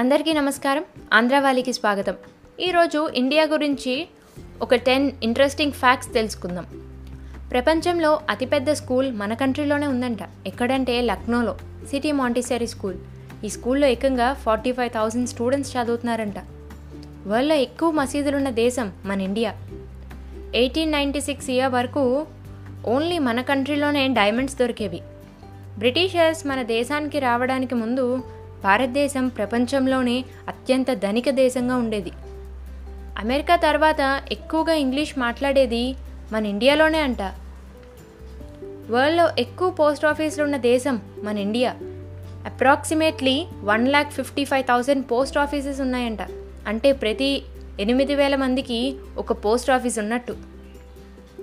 అందరికీ నమస్కారం. ఆంధ్రవాలికి స్వాగతం. ఈరోజు ఇండియా గురించి ఒక టెన్ ఇంట్రెస్టింగ్ ఫ్యాక్ట్స్ తెలుసుకుందాం. ప్రపంచంలో అతిపెద్ద స్కూల్ మన కంట్రీలోనే ఉందంట. ఎక్కడంటే లక్నోలో సిటీ మాంటిసరీ స్కూల్. ఈ స్కూల్లో ఏకంగా ఫార్టీ ఫైవ్ థౌజండ్ స్టూడెంట్స్ చదువుతున్నారంట. వరల్డ్లో ఎక్కువ మసీదులున్న దేశం మన India. Eighteen ninety six year వరకు ఓన్లీ మన కంట్రీలోనే డైమండ్స్ దొరికేవి. బ్రిటిషర్స్ మన దేశానికి రావడానికి ముందు భారతదేశం ప్రపంచంలోనే అత్యంత ధనిక దేశంగా ఉండేది. అమెరికా తర్వాత ఎక్కువగా ఇంగ్లీష్ మాట్లాడేది మన ఇండియాలోనే అంట. వరల్డ్లో ఎక్కువ పోస్ట్ ఆఫీసులు ఉన్న దేశం మన India. Approximately one lakh fifty five thousand post offices ఉన్నాయంట. అంటే ప్రతి ఎనిమిది వేల మందికి ఒక పోస్ట్ ఆఫీస్ ఉన్నట్టు.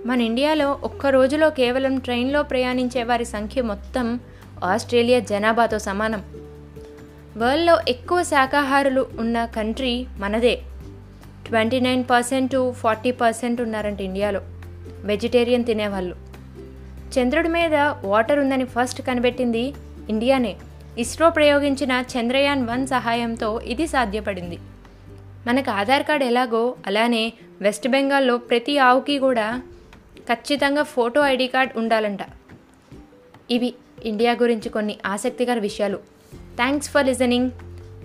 మన ఇండియాలో ఒక్క రోజులో కేవలం ట్రైన్లో ప్రయాణించే వారి సంఖ్య మొత్తం ఆస్ట్రేలియా జనాభాతో సమానం. వరల్డ్లో ఎక్కువ శాకాహారులు ఉన్న కంట్రీ మనదే. Twenty nine percent to forty percent ఉన్నారంట ఇండియాలో. వెజిటేరియన్ తినేవాళ్ళు. చంద్రుడి మీద వాటర్ ఉందని ఫస్ట్ కనిపెట్టింది ఇండియానే. ఇస్రో ప్రయోగించిన చంద్రయాన్ వన్ సహాయంతో ఇది సాధ్యపడింది. మనకు ఆధార్ కార్డ్ ఎలాగో అలానే వెస్ట్ బెంగాల్లో ప్రతి ఆవుకి కూడా ఖచ్చితంగా ఫోటో ఐడి కార్డ్ ఉండాలంట. ఇవి ఇండియా గురించి కొన్ని ఆసక్తికర విషయాలు. Thanks for listening.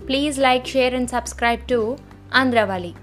Please like, share, and subscribe to Andhravali.